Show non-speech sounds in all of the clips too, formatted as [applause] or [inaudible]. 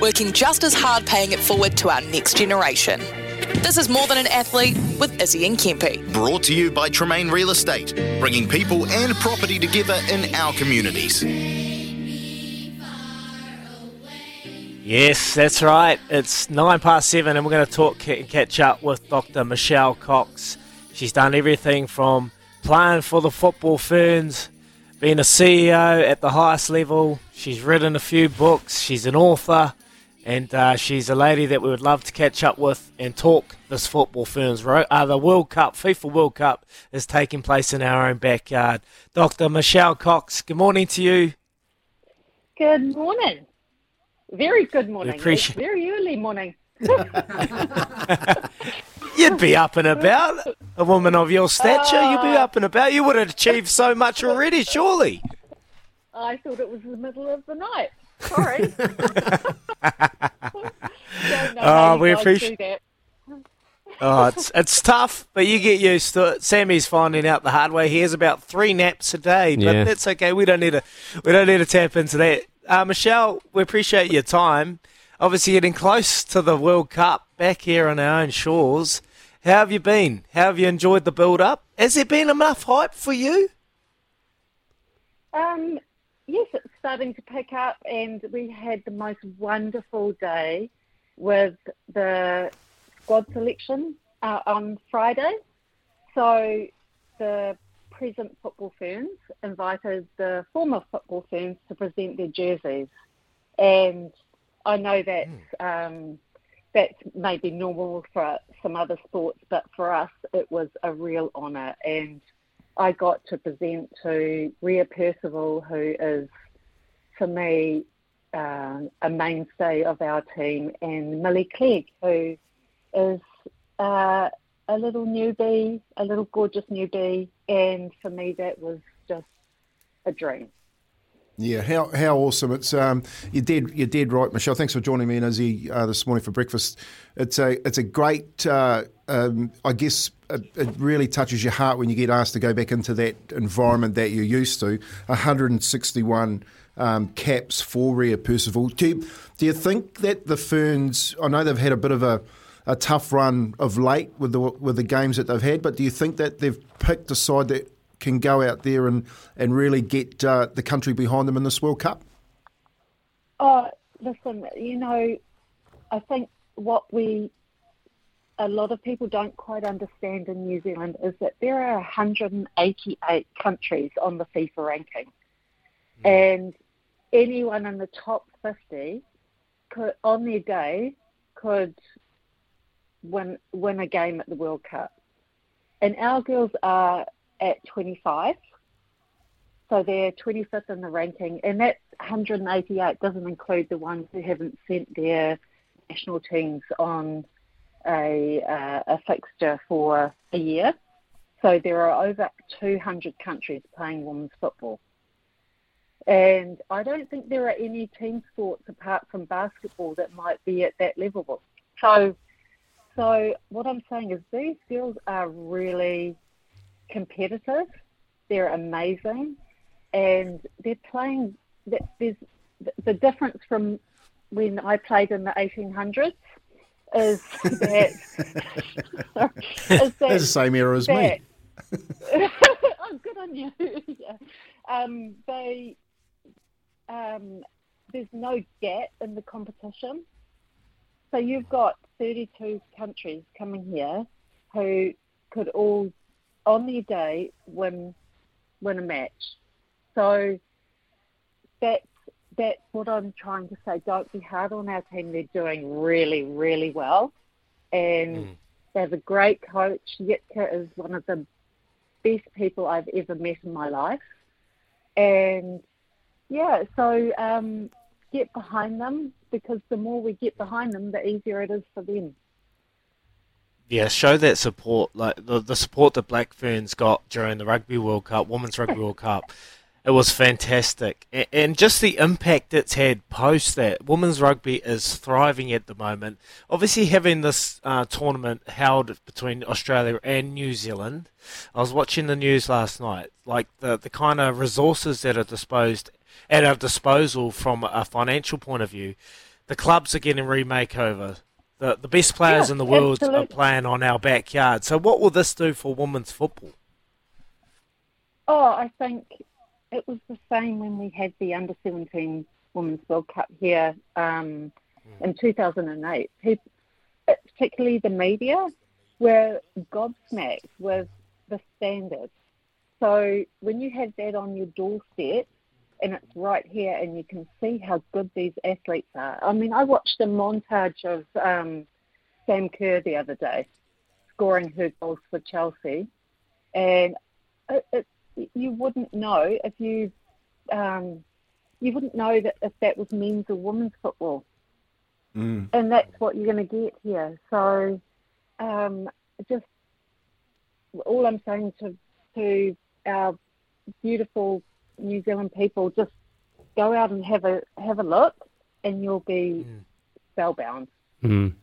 Working just as hard paying it forward to our next generation. This is More Than an Athlete with Izzy and Kempe. Brought to you by Tremaine Real Estate, bringing people and property together in our communities. Yes, that's right. It's nine past seven, and we're going to talk and catch up with Dr. Michele Cox. She's done everything from playing for the football ferns, being a CEO at the highest level. She's written a few books. She's an author, and uh, she's a lady that we would love to catch up with and talk this football ferns. Uh, the World Cup, FIFA World Cup, is taking place in our own backyard. Dr. Michele Cox, good morning to you. Good morning. Very good morning. appreciate- It's very early morning. [laughs] [laughs] You'd be up and about. A woman of your stature, you'd be up and about. You would have achieved so much already, surely. I thought it was the middle of the night. Sorry. [laughs] [laughs] Don't Oh, how we appreciate- do that. Oh, it's it's tough, but you get used to it. Sammy's finding out the hard way. He has about three naps a day, but Yeah. that's okay. We don't need to we don't need to tap into that. Uh, Michele, we appreciate your time. Obviously, getting close to the World Cup back here on our own shores. How have you been? How have you enjoyed the build up? Has there been enough hype for you? Um, yes, it's starting to pick up, and we had the most wonderful day with the squad selection uh, on Friday. So the present football ferns invited the former football ferns to present their jerseys, and I know that um, that's maybe normal for some other sports, but for us it was a real honour and. I got to present to Ria Percival, who is, for me, um, a mainstay of our team, and Millie Clegg, who is uh, a little newbie, a little gorgeous newbie, and for me that was just a dream. Yeah, how how awesome! It's um, you did you did right, Michele. Thanks for joining me and Izzy uh, this morning for breakfast. It's a it's a great, uh, um, I guess, it, it really touches your heart when you get asked to go back into that environment that you're used to. 161 um, caps for Ria Percival. Do you, do you think that the Ferns? I know they've had a bit of a a tough run of late with the with the games that they've had, but do you think that they've picked a side that can go out there and, and really get uh, the country behind them in this World Cup? Oh, listen, you know, I think what we, a lot of people don't quite understand in New Zealand is that there are 188 countries on the FIFA ranking. And anyone in the top 50 could, on their day, could win, win a game at the World Cup. And our girls are at 25. So they're 25th in the ranking, and that 188 doesn't include the ones who haven't sent their national teams on a, uh, a fixture for a year. So there are over 200 countries playing women's football. And I don't think there are any team sports apart from basketball that might be at that level. So, so what I'm saying is these girls are really competitive. They're amazing, and they're playing. There's the difference from when I played in the 1800s is that, [laughs] is that That's the same era as me. that- [laughs] oh, good on you. [laughs] yeah. um, they um, there's no gap in the competition. So you've got 32 countries coming here who could all, on their day, win win a match. So that's that's what I'm trying to say. Don't be hard on our team. They're doing really, really well, and mm. they have a great coach. Jitka is one of the best people I've ever met in my life, and yeah, so um, get behind them because the more we get behind them, the easier it is for them. Yeah, show that support, like the, the support that Black Ferns got during the Rugby World Cup, Women's Rugby World Cup. It was fantastic. And just the impact it's had post that. Women's rugby is thriving at the moment. Obviously, having this uh, tournament held between Australia and New Zealand, I was watching the news last night. Like the, the kind of resources that are disposed at our disposal from a financial point of view. The clubs are getting remakeover. The the best players yeah, in the world absolutely. are playing on our backyard. So what will this do for women's football? Oh, I think it was the same when we had the under seventeen Women's World Cup here um, mm. in 2008. People, particularly the media, were gobsmacked with the standards. So when you have that on your doorstep, and it's right here, and you can see how good these athletes are. I mean, I watched a montage of um, Sam Kerr the other day scoring her goals for Chelsea, and it, it, you wouldn't know if you um, you wouldn't know that if that was men's or women's football, mm. and that's what you're going to get here. So, um, just all I'm saying to to our beautiful New Zealand people, just go out and have a have a look, and you'll be mm. spellbound. Mm.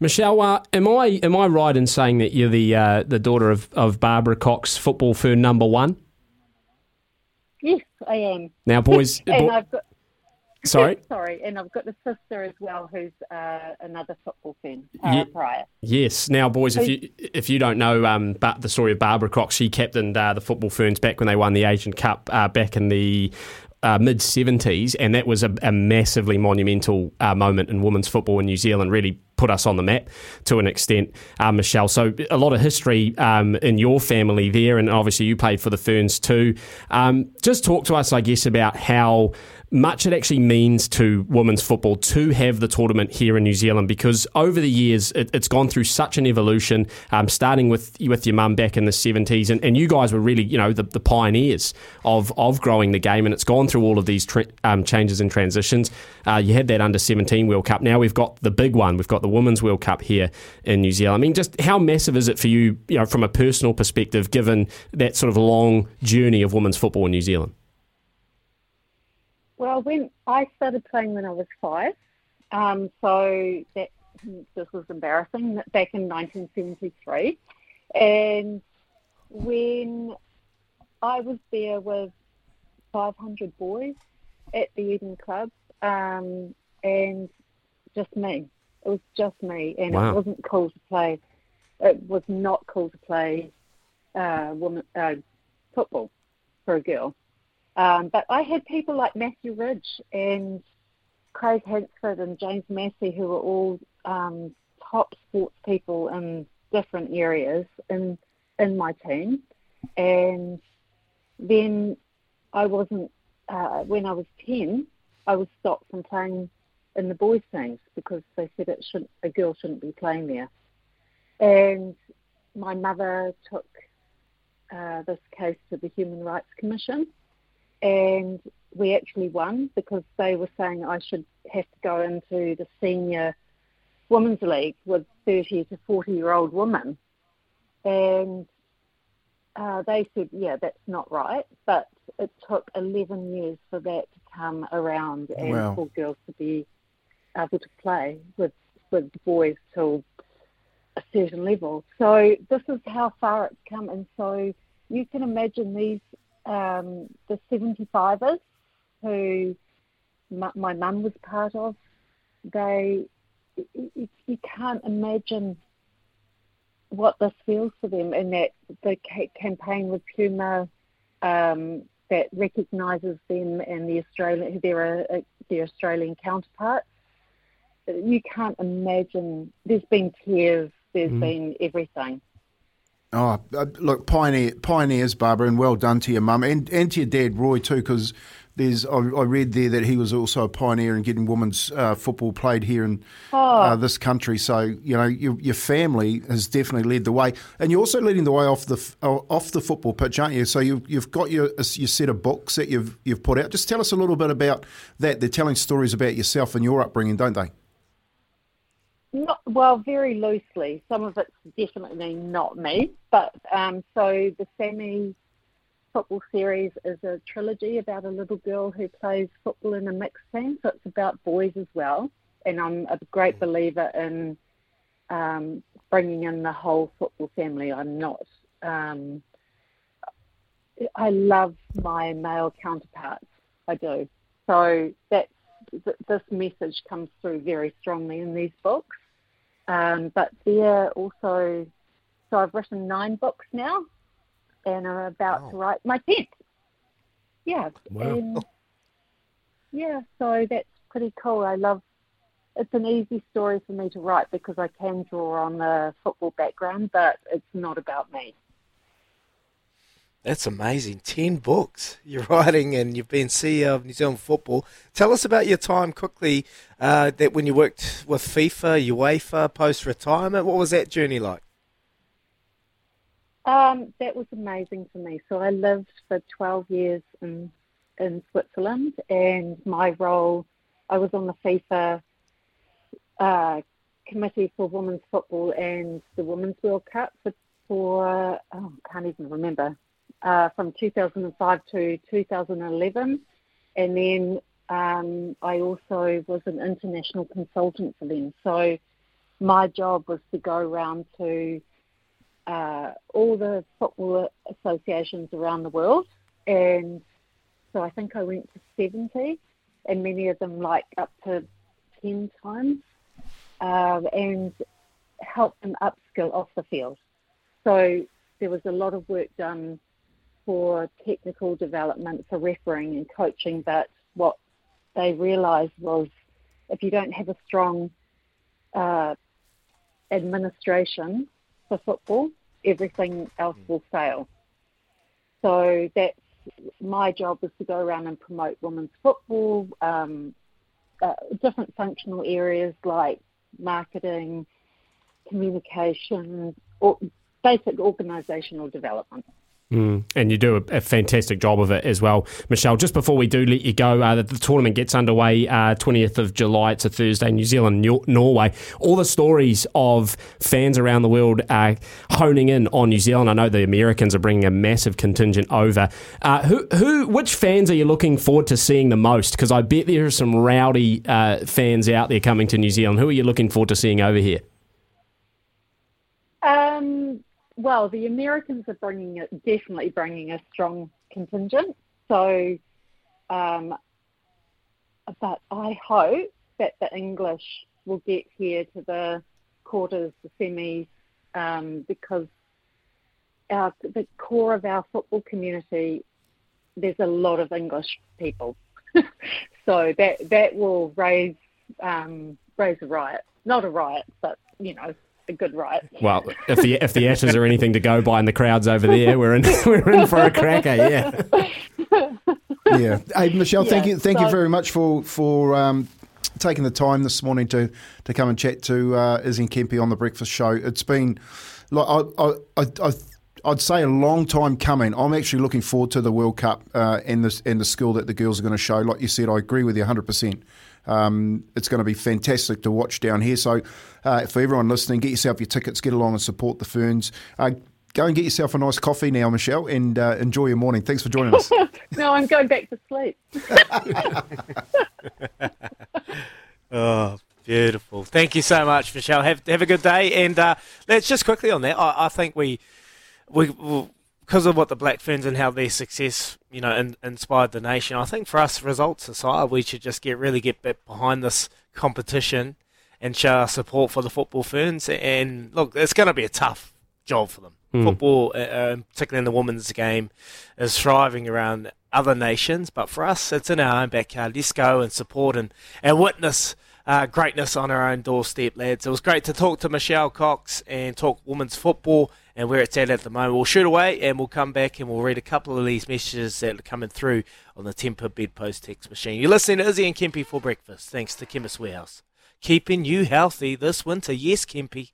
Michele, uh, am I am I right in saying that you're the uh, the daughter of, of Barbara Cox, football fern number one? Yes, I am. Now, boys, [laughs] and bo- I've got Sorry. [laughs] Sorry, and I've got a sister as well who's uh, another football fan, uh, Prior. Yes. Now, boys, if you if you don't know um, the story of Barbara Cox, she captained uh, the football ferns back when they won the Asian Cup uh, back in the uh, mid 70s, and that was a, a massively monumental uh, moment in women's football in New Zealand, really put us on the map to an extent, uh, Michele. So, a lot of history um, in your family there, and obviously you played for the Ferns too. Um, just talk to us, I guess, about how much it actually means to women's football to have the tournament here in New Zealand because over the years it, has gone through such an evolution, um, starting with with your mum back in the 70s, and, and you guys were really, you know, the, the pioneers of, of growing the game, and it's gone through all of these tra- um, changes and transitions. Uh, you had that under 17 World Cup. Now we've got the big one. We've got the Women's World Cup here in New Zealand. I mean, just how massive is it for you, you know, from a personal perspective, given that sort of long journey of women's football in New Zealand? Well, when I started playing when I was five, um, so that this was embarrassing. Back in 1973, and when I was there with 500 boys at the Eden Club, um, and just me. It was just me, and wow. it wasn't cool to play. It was not cool to play uh, woman uh, football for a girl. Um, but I had people like Matthew Ridge and Craig Hansford and James Massey, who were all um, top sports people in different areas in in my team. And then I wasn't. Uh, when I was ten, I was stopped from playing in the boys' teams because they said it should a girl shouldn't be playing there. And my mother took uh, this case to the Human Rights Commission and we actually won because they were saying I should have to go into the senior women's league with 30 to 40 year old women. And uh, they said, yeah, that's not right. But it took 11 years for that to come around and wow. for girls to be able to play with, with boys till a certain level. So this is how far it's come. And so you can imagine these um, the 75ers, who my mum was part of, they you, you can't imagine what this feels for them, and that the ca- campaign with Puma um, that recognises them and the Australian their uh, their Australian counterparts. You can't imagine. There's been tears. There's mm. been everything. Oh, uh, look, pioneer, pioneers, Barbara, and well done to your mum and, and to your dad, Roy, too, because there's I, I, read there that he was also a pioneer in getting women's uh, football played here in uh, oh. uh, this country. So you know your, your, family has definitely led the way, and you're also leading the way off the uh, off the football pitch, aren't you? So you've, you've got your your set of books that you've you've put out. Just tell us a little bit about that. They're telling stories about yourself and your upbringing, don't they? Not, well, very loosely. Some of it's definitely not me, but um, so the Sammy football series is a trilogy about a little girl who plays football in a mixed team, so it's about boys as well. And I'm a great believer in um, bringing in the whole football family. I'm not. Um, I love my male counterparts. I do. So that this message comes through very strongly in these books. Um, but they're also, so I've written nine books now and I'm about wow. to write my tenth. Yeah. Wow. And yeah, so that's pretty cool. I love it's an easy story for me to write because I can draw on the football background, but it's not about me. That's amazing. 10 books you're [laughs] writing, and you've been CEO of New Zealand Football. Tell us about your time quickly uh, that when you worked with FIFA, UEFA, post retirement. What was that journey like? Um, that was amazing for me. So I lived for 12 years in, in Switzerland, and my role, I was on the FIFA uh, committee for women's football and the Women's World Cup for, for oh, I can't even remember uh, from 2005 to 2011. And then um, I also was an international consultant for them. So my job was to go around to uh, all the football associations around the world. And so I think I went to 70, and many of them like up to 10 times, uh, and help them upskill off the field. So there was a lot of work done for technical development, for refereeing and coaching, but what they realised was if you don't have a strong uh, administration for football, everything else will fail. So that's my job is to go around and promote women's football, um, uh, different functional areas like marketing, communication, or basic organisational development. Mm, and you do a, a, fantastic job of it as well, Michele. Just before we do let you go, uh, the, the, tournament gets underway uh, 20th of July. It's a Thursday, New Zealand, Norway. All the stories of fans around the world are honing in on New Zealand. I know the Americans are bringing a massive contingent over. Uh, who, who, which fans are you looking forward to seeing the most? Because I bet there are some rowdy uh, fans out there coming to New Zealand. Who are you looking forward to seeing over here? Um well, the Americans are bringing it, definitely bringing a strong contingent. So, um, but I hope that the English will get here to the quarters, the semis, um, because our, the core of our football community, there's a lot of English people. [laughs] so that that will raise um, raise a riot, not a riot, but you know a good right. Well, if the if the Ashes are anything to go by, and the crowds over there, we're in [laughs] we're in for a cracker. Yeah. [laughs] yeah. Hey, Michele, yeah, thank you thank so, you very much for for. Um, taking the time this morning to, to come and chat to uh, Izzy and Kempi on the Breakfast Show. It's been, like, I, I, I, I'd say a long time coming. I'm actually looking forward to the World Cup uh, and the and the skill that the girls are going to show. Like you said, I agree with you 100. percent um, it's going to be fantastic to watch down here. So, uh, for everyone listening, get yourself your tickets, get along and support the Ferns. Uh, go and get yourself a nice coffee now, Michele, and uh, enjoy your morning. Thanks for joining us. [laughs] no, I'm going back to sleep. [laughs] oh, beautiful. Thank you so much, Michele. Have have a good day. And uh, let's just quickly on that. I, I think we we. We'll, because of what the Black Ferns and how their success, you know, in, inspired the nation. I think for us, results aside, we should just get really get behind this competition and show our support for the football ferns. And look, it's going to be a tough job for them. Mm. Football, uh, uh, particularly in the women's game, is thriving around other nations, but for us, it's in our own backyard. Let's go and support and, and witness uh, greatness on our own doorstep, lads. It was great to talk to Michele Cox and talk women's football and where it's at at the moment. We'll shoot away and we'll come back and we'll read a couple of these messages that are coming through on the Temper Bedpost text machine. You're listening to Izzy and Kempy for breakfast. Thanks to Chemist Warehouse. Keeping you healthy this winter. Yes, Kempy.